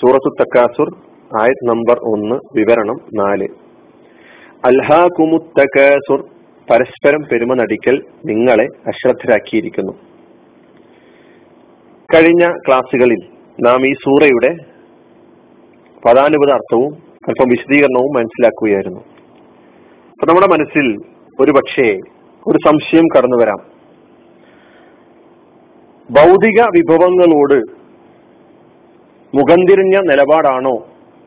സൂറത്തു തക്കാസുർ ആയത് നമ്പർ ഒന്ന് വിവരണം നാല്. അൽഹാകുമുത്തക്കാസുർ പരസ്പരം പെരുമ നടിക്കൽ നിങ്ങളെ അശ്രദ്ധരാക്കിയിരിക്കുന്നു. കഴിഞ്ഞ ക്ലാസ്സുകളിൽ നാം ഈ സൂറയുടെ പദാനുപത അർത്ഥവും അല്പം വിശദീകരണവും മനസ്സിലാക്കുകയായിരുന്നു. അപ്പൊ നമ്മുടെ മനസ്സിൽ ഒരു പക്ഷേ ഒരു സംശയം കടന്നു വരാം ഭൗതിക വിഭവങ്ങളോട് മുഖംതിരിഞ്ഞ നിലപാടാണോ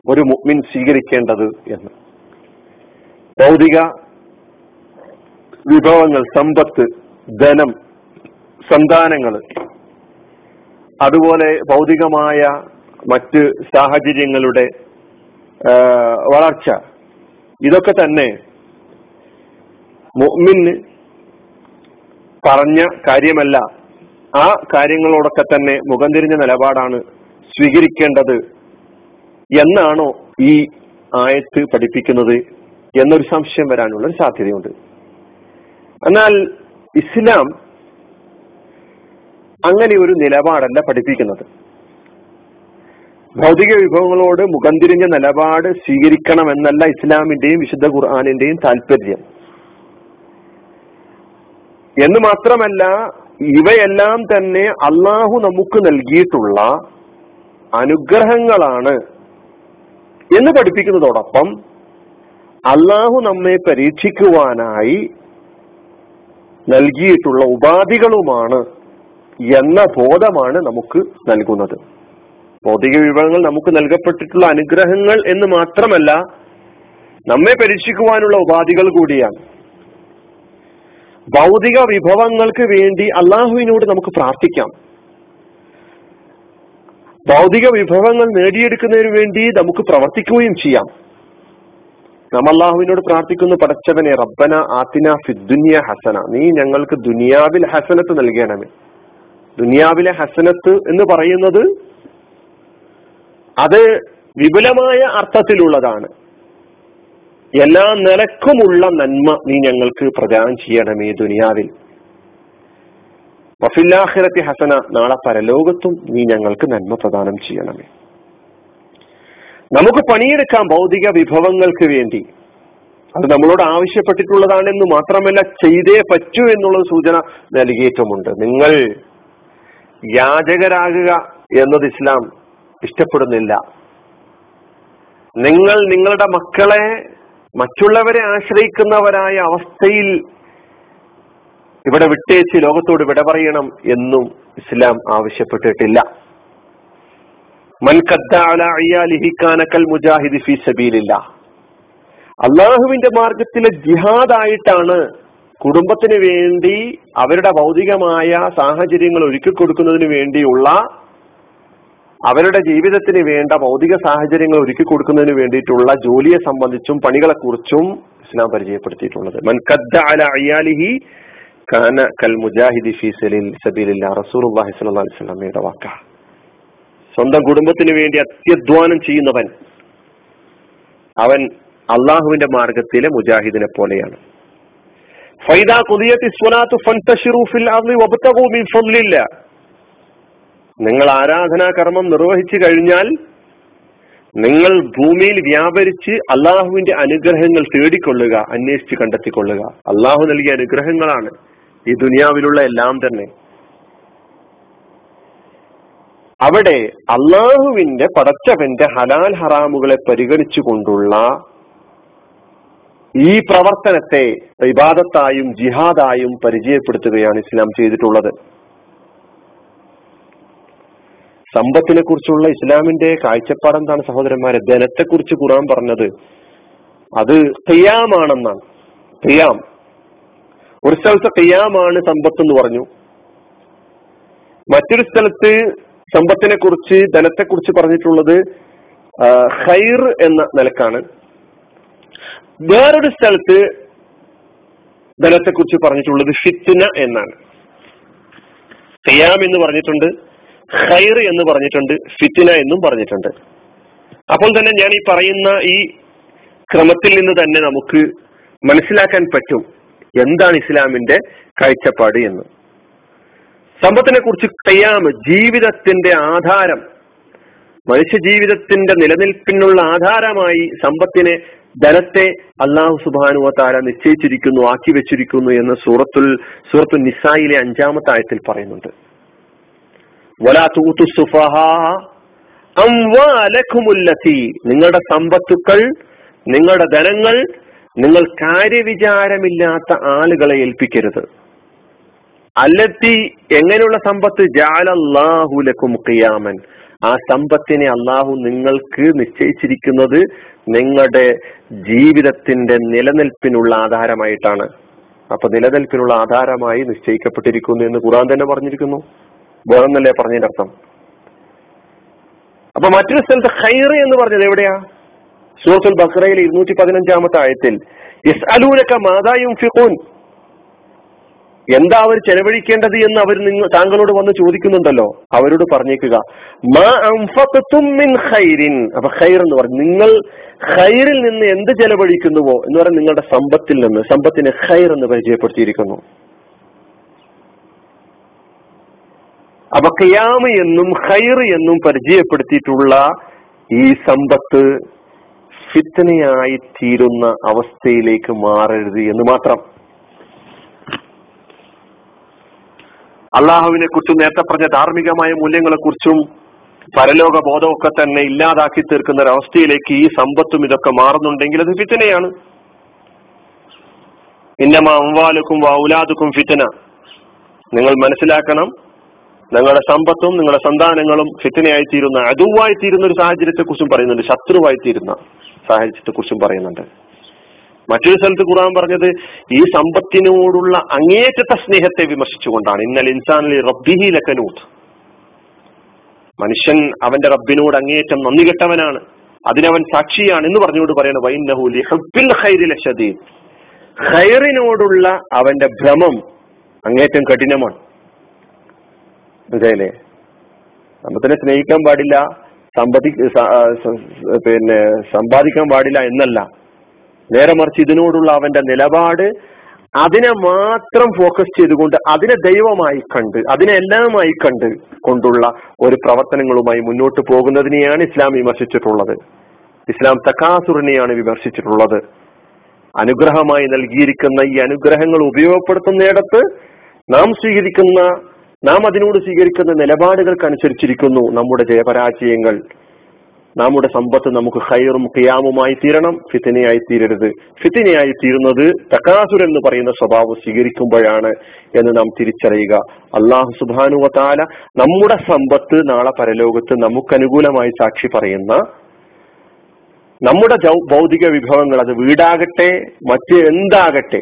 ഒരു മുഗ്മിൻ സ്വീകരിക്കേണ്ടത് എന്ന്. ഭൗതിക വിഭവങ്ങൾ സമ്പത്ത് ധനം സന്താനങ്ങൾ അതുപോലെ ഭൗതികമായ മറ്റ് സാഹചര്യങ്ങളുടെ വളർച്ച ഇതൊക്കെ തന്നെ മുഅ്മിന് പറഞ്ഞ കാര്യമല്ല. ആ കാര്യങ്ങളോടൊക്കെ തന്നെ മുഖം തിരിഞ്ഞ നിലപാടാണ് സ്വീകരിക്കേണ്ടത് എന്നാണോ ഈ ആയത്ത് പഠിപ്പിക്കുന്നത് എന്നൊരു സംശയം വരാനുള്ള ഒരു സാധ്യതയുണ്ട്. എന്നാൽ ഇസ്ലാം അങ്ങനെ ഒരു നിലപാടല്ല പഠിപ്പിക്കുന്നത്. ഭൗതിക വിഭവങ്ങളോട് മുഖം തിരിഞ്ഞ നിലപാട് സ്വീകരിക്കണമെന്നല്ല ഇസ്ലാമിന്റെയും വിശുദ്ധ ഖുർആാനിന്റെയും താല്പര്യം. എന്ന് മാത്രമല്ല ഇവയെല്ലാം തന്നെ അള്ളാഹു നമുക്ക് നൽകിയിട്ടുള്ള അനുഗ്രഹങ്ങളാണ് എന്ന് പഠിപ്പിക്കുന്നതോടൊപ്പം അള്ളാഹു നമ്മെ പരീക്ഷിക്കുവാനായി നൽകിയിട്ടുള്ള ഉപാധികളുമാണ് എന്ന ബോധമാണ് നമുക്ക് നൽകുന്നത്. ഭൗതിക വിഭവങ്ങൾ നമുക്ക് നൽകപ്പെട്ടിട്ടുള്ള അനുഗ്രഹങ്ങൾ എന്ന് മാത്രമല്ല നമ്മെ പരീക്ഷിക്കുവാനുള്ള ഉപാധികൾ കൂടിയാണ്. ഭൗതിക വിഭവങ്ങൾക്ക് വേണ്ടി അള്ളാഹുവിനോട് നമുക്ക് പ്രാർത്ഥിക്കാം. ഭൗതിക വിഭവങ്ങൾ നേടിയെടുക്കുന്നതിന് വേണ്ടി നമുക്ക് പ്രവർത്തിക്കുകയും ചെയ്യാം. നാം അള്ളാഹുവിനോട് പ്രാർത്ഥിക്കുന്നു പടച്ചവനെ റബ്ബന ആത്തിന ഫിദ്ദുനിയ ഹസന. നീ ഞങ്ങൾക്ക് ദുനിയാവിൽ ഹസനത്ത് നൽകണമേ. ദുനിയാവിലെ ഹസനത്ത് എന്ന് പറയുന്നത് അത് വിപുലമായ അർത്ഥത്തിലുള്ളതാണ്. എല്ലാ നിലക്കുമുള്ള നന്മ നീ ഞങ്ങൾക്ക് പ്രദാനം ചെയ്യണമേ ദുനിയാവിൽ. വഫില്ലാഹിറത്തി ഹസന നാളെ പരലോകത്തും നീ ഞങ്ങൾക്ക് നന്മ പ്രദാനം ചെയ്യണമേ. നമുക്ക് പണിയെടുക്കാം ഭൗതിക വിഭവങ്ങൾക്ക് വേണ്ടി. അത് നമ്മളോട് ആവശ്യപ്പെട്ടിട്ടുള്ളതാണെന്ന് മാത്രമല്ല ചെയ്തേ പറ്റൂ എന്നുള്ള സൂചന നൽകിയിട്ടുമുണ്ട്. നിങ്ങൾ യാചകരാകുക എന്നത് ഇസ്ലാം ഇഷ്ടപ്പെടുന്നില്ല. നിങ്ങൾ നിങ്ങളുടെ മക്കളെ മറ്റുള്ളവരെ ആശ്രയിക്കുന്നവരായ അവസ്ഥയിൽ ഇവിടെ വിട്ടേച്ച് ലോകത്തോട് വിട പറയണം എന്നും ഇസ്ലാം ആവശ്യപ്പെട്ടിട്ടില്ല. മുജാഹിദ് ഫി സബീലില്ല. അള്ളാഹുവിന്റെ മാർഗത്തിലെ ജിഹാദായിട്ടാണ് കുടുംബത്തിന് വേണ്ടി അവരുടെ ഭൗതികമായ സാഹചര്യങ്ങൾ ഒരുക്കി കൊടുക്കുന്നതിന് വേണ്ടിയുള്ള അവരുടെ ജീവിതത്തിന് വേണ്ട ഭൗതിക സാഹചര്യങ്ങൾ ഒരുക്കി കൊടുക്കുന്നതിന് വേണ്ടിയിട്ടുള്ള ജോലിയെ സംബന്ധിച്ചും പണികളെ കുറിച്ചും ഇസ്ലാം പരിചയപ്പെടുത്തിയിട്ടുള്ളത്. കാന കൽ മുജാഹിദി വാക്ക. സ്വന്തം കുടുംബത്തിന് വേണ്ടി അത്യധ്വാനം ചെയ്യുന്നവൻ അവൻ അള്ളാഹുവിന്റെ മാർഗത്തിലെ മുജാഹിദിനെ പോലെയാണ്. ഫൈദ കുതിയത്തി സ്വലാത്തു ഫൻതഷിറു ഫിൽ അർളി വബ്തഗു മിൻ ഫദ്ലില്ലാ നിങ്ങൾ ആരാധനാകർമ്മം നിർവഹിച്ചു കഴിഞ്ഞാൽ നിങ്ങൾ ഭൂമിയിൽ വ്യാപരിച്ച് അള്ളാഹുവിന്റെ അനുഗ്രഹങ്ങൾ തേടിക്കൊള്ളുക അന്വേഷിച്ച് കണ്ടെത്തിക്കൊള്ളുക. അള്ളാഹു നൽകിയ അനുഗ്രഹങ്ങളാണ് ഈ ദുനിയാവിലുള്ള എല്ലാം തന്നെ. അവിടെ അള്ളാഹുവിന്റെ പടച്ചവന്റെ ഹലാൽ ഹറാമുകളെ പരിഗണിച്ചുകൊണ്ടുള്ള ഈ പ്രവർത്തനത്തെ വിവാദത്തായും ജിഹാദായും പരിചയപ്പെടുത്തുകയാണ് ഇസ്ലാം ചെയ്തിട്ടുള്ളത്. സമ്പത്തിനെ കുറിച്ചുള്ള ഇസ്ലാമിന്റെ കാഴ്ചപ്പാട് എന്താണ് സഹോദരന്മാരെ? ധനത്തെ കുറിച്ച് ഖുറാൻ പറഞ്ഞത് അത് തെയ്യാമാണെന്നാണ് തെയ്യാം ഒരു സ്ഥലത്ത് തെയ്യാമാണ് സമ്പത്ത് എന്ന് പറഞ്ഞു. മറ്റൊരു സ്ഥലത്ത് സമ്പത്തിനെ കുറിച്ച് ധനത്തെ കുറിച്ച് പറഞ്ഞിട്ടുള്ളത് ഹൈർ എന്ന നിലക്കാണ്. വേറൊരു സ്ഥലത്ത് ധനത്തെ കുറിച്ച് പറഞ്ഞിട്ടുള്ളത് ഫിത്തിന എന്നാണ്. തെയ്യാം എന്ന് പറഞ്ഞിട്ടുണ്ട്. ഖൈർ എന്ന് പറഞ്ഞിട്ടുണ്ട് ഫിത്തിന എന്നും പറഞ്ഞിട്ടുണ്ട്. അപ്പോൾ തന്നെ ഞാൻ ഈ പറയുന്ന ഈ ക്രമത്തിൽ നിന്ന് തന്നെ നമുക്ക് മനസ്സിലാക്കാൻ പറ്റും എന്താണ് ഇസ്ലാമിന്റെ കാഴ്ചപ്പാട് എന്ന്. സമ്പത്തിനെ കുറിച്ച് കയ്യാമ് ജീവിതത്തിന്റെ ആധാരം മനുഷ്യ ജീവിതത്തിന്റെ നിലനിൽപ്പിനുള്ള ആധാരമായി സമ്പത്തിനെ ധനത്തെ അള്ളാഹു സുബാനുവ താര നിശ്ചയിച്ചിരിക്കുന്നു ആക്കി വെച്ചിരിക്കുന്നു എന്ന് സൂറത്തുൽ സൂറത്തുൽ നിസായിലെ അഞ്ചാമത്തെ ആയത്തിൽ പറയുന്നുണ്ട്. നിങ്ങളുടെ സമ്പത്തുക്കൾ നിങ്ങളുടെ ധനങ്ങൾ നിങ്ങൾ കാര്യവിചാരമില്ലാത്ത ആളുകളെ ഏൽപ്പിക്കരുത്. അല്ലത്തി എങ്ങനെയുള്ള സമ്പത്ത്? ജാലല്ലാഹുലക്കും ഖിയാമൻ. ആ സമ്പത്തിനെ അള്ളാഹു നിങ്ങൾക്ക് നിശ്ചയിച്ചിരിക്കുന്നത് നിങ്ങളുടെ ജീവിതത്തിന്റെ നിലനിൽപ്പിനുള്ള ആധാരമായിട്ടാണ്. അപ്പൊ നിലനിൽപ്പിനുള്ള ആധാരമായി നിശ്ചയിക്കപ്പെട്ടിരിക്കുന്നു എന്ന് ഖുറാൻ തന്നെ പറഞ്ഞിരിക്കുന്നു. വേറൊന്നല്ലേ പറഞ്ഞതിന്റെ അർത്ഥം? അപ്പൊ മറ്റൊരു സ്ഥലത്ത് ഖൈർ എന്ന് പറഞ്ഞത് എവിടെയാ? സൂറത്തുൽ ബക്രയിൽ ഇരുന്നൂറ്റി പതിനഞ്ചാമത്തെ ആയത്തിൽ യസ് അലൂലക്ക മാതായും എന്താ അവർ ചെലവഴിക്കേണ്ടത് എന്ന് അവർ നിങ്ങൾ താങ്കളോട് വന്ന് ചോദിക്കുന്നുണ്ടല്ലോ. അവരോട് പറഞ്ഞേക്കുക അപ്പൊ ഖൈർ എന്ന് പറഞ്ഞു. നിങ്ങൾ ഖൈറിൽ നിന്ന് എന്ത് ചെലവഴിക്കുന്നുവോ എന്ന് പറഞ്ഞാൽ നിങ്ങളുടെ സമ്പത്തിൽ നിന്ന് സമ്പത്തിന് ഖൈർ എന്ന് പരിചയപ്പെടുത്തിയിരിക്കുന്നു. അപ്പൊ എന്നും ഖൈർ എന്നും പരിചയപ്പെടുത്തിയിട്ടുള്ള ഈ സമ്പത്ത് ഫിത്തനയായി തീരുന്ന അവസ്ഥയിലേക്ക് മാറരുത് എന്ന് മാത്രം. അള്ളാഹുവിനെ കുറിച്ചും നേരത്തെ പറഞ്ഞ ധാർമ്മികമായ മൂല്യങ്ങളെ കുറിച്ചും പരലോക ബോധമൊക്കെ തന്നെ ഇല്ലാതാക്കി തീർക്കുന്ന ഒരവസ്ഥയിലേക്ക് ഈ സമ്പത്തും ഇതൊക്കെ മാറുന്നുണ്ടെങ്കിൽ അത് ഫിത്തനയാണ് ഇന്നമ അംവാലുക്കും വൗലാദുക്കും ഫിത്തന നിങ്ങൾ മനസ്സിലാക്കണം നിങ്ങളുടെ സമ്പത്തും നിങ്ങളുടെ സന്താനങ്ങളും ഫിത്തനയായി തീരുന്ന അതുവായി തീരുന്ന ഒരു സാഹചര്യത്തെ കുറിച്ചും പറയുന്നുണ്ട്. ശത്രുവായി തീരുന്ന സാഹചര്യത്തെ കുറിച്ചും പറയുന്നുണ്ട്. മറ്റൊരു സ്ഥലത്ത് ഖുർആൻ പറഞ്ഞത് ഈ സമ്പത്തിനോടുള്ള അങ്ങേറ്റത്തെ സ്നേഹത്തെ വിമർശിച്ചുകൊണ്ടാണ്. ഇന്നൽ ഇൻസാനിൽ റബ്ബിഹി ലക്കനൂത്ത് മനുഷ്യൻ അവന്റെ റബ്ബിനോട് അങ്ങേയറ്റം നന്ദി കെട്ടവനാണ്. അതിനവൻ സാക്ഷിയാണ് എന്ന് പറഞ്ഞുകൊണ്ട് പറയുന്നത് വൈനഹുലി ഹബ്ബിൽ ഖൈരിൽ ഷദീദ് ഖൈറിനോടുള്ള അവന്റെ ഭ്രമം അങ്ങേറ്റം കഠിനമാണ്. മനസ്സിലായില്ലേ? സമ്പത്തിനെ സ്നേഹിക്കാൻ പാടില്ല സമ്പത്തി പിന്നെ സമ്പാദിക്കാൻ പാടില്ല എന്നല്ല. നേരെ മറിച്ച് ഇതിനോടുള്ള അവന്റെ നിലപാട് അതിനെ മാത്രം ഫോക്കസ് ചെയ്തുകൊണ്ട് അതിനെ ദൈവമായി കണ്ട് അതിനെ എല്ലാമായി കണ്ട് കൊണ്ടുള്ള ഒരു പ്രവർത്തനങ്ങളുമായി മുന്നോട്ട് പോകുന്നതിനെയാണ് ഇസ്ലാം വിമർശിച്ചിട്ടുള്ളത്. ഇസ്ലാം തക്കാസുറിനെയാണ് വിമർശിച്ചിട്ടുള്ളത്. അനുഗ്രഹമായി നൽകിയിരിക്കുന്ന ഈ അനുഗ്രഹങ്ങൾ ഉപയോഗപ്പെടുത്തുന്നിടത്ത് നാം സ്വീകരിക്കുന്ന നാം അതിനോട് സ്വീകരിക്കുന്ന നിലപാടുകൾക്കനുസരിച്ചിരിക്കുന്നു നമ്മുടെ ജയപരാജയങ്ങൾ. നമ്മുടെ സമ്പത്ത് നമുക്ക് ഹൈറും ഖിയാമുമായി തീരണം. ഫിത്തിനയായി തീരരുത്. ഫിത്തിനയായി തീരുന്നത് തക്കാസുർ എന്ന് പറയുന്ന സ്വഭാവം സ്വീകരിക്കുമ്പോഴാണ് എന്ന് നാം തിരിച്ചറിയുക. അള്ളാഹു സുബാനുവത്താല നമ്മുടെ സമ്പത്ത് നാളെ പരലോകത്ത് നമുക്ക് അനുകൂലമായി സാക്ഷി പറയുന്ന നമ്മുടെ ഭൗതിക വിഭവങ്ങൾ അത് വീടാകട്ടെ മറ്റ് എന്താകട്ടെ.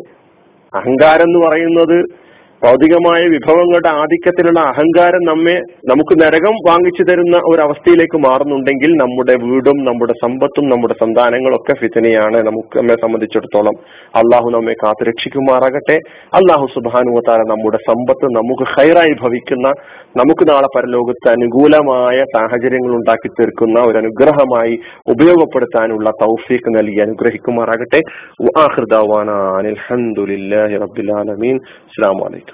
അഹങ്കാരം എന്ന് പറയുന്നത് ഭൗതികമായ വിഭവങ്ങളുടെ ആധിക്യത്തിലുള്ള അഹങ്കാരം നമ്മെ നമുക്ക് നരകം വാങ്ങിച്ചു തരുന്ന ഒരു അവസ്ഥയിലേക്ക് മാറുന്നുണ്ടെങ്കിൽ നമ്മുടെ വീടും നമ്മുടെ സമ്പത്തും നമ്മുടെ സന്താനങ്ങളും ഒക്കെ ഫിത്തനെയാണ് നമുക്ക് നമ്മെ സംബന്ധിച്ചിടത്തോളം. അള്ളാഹു നമ്മെ കാത്തുരക്ഷിക്കുമാറാകട്ടെ. അള്ളാഹു സുബാനുവത്താല നമ്മുടെ സമ്പത്ത് നമുക്ക് ഹൈറായി ഭവിക്കുന്ന നമുക്ക് നാളെ പരലോകത്ത് അനുകൂലമായ സാഹചര്യങ്ങൾ ഉണ്ടാക്കി തീർക്കുന്ന ഒരു അനുഗ്രഹമായി ഉപയോഗപ്പെടുത്താനുള്ള തൗഫീഖ് നൽകി അനുഗ്രഹിക്കുമാറാകട്ടെ. അസ്സാം വലൈക്കും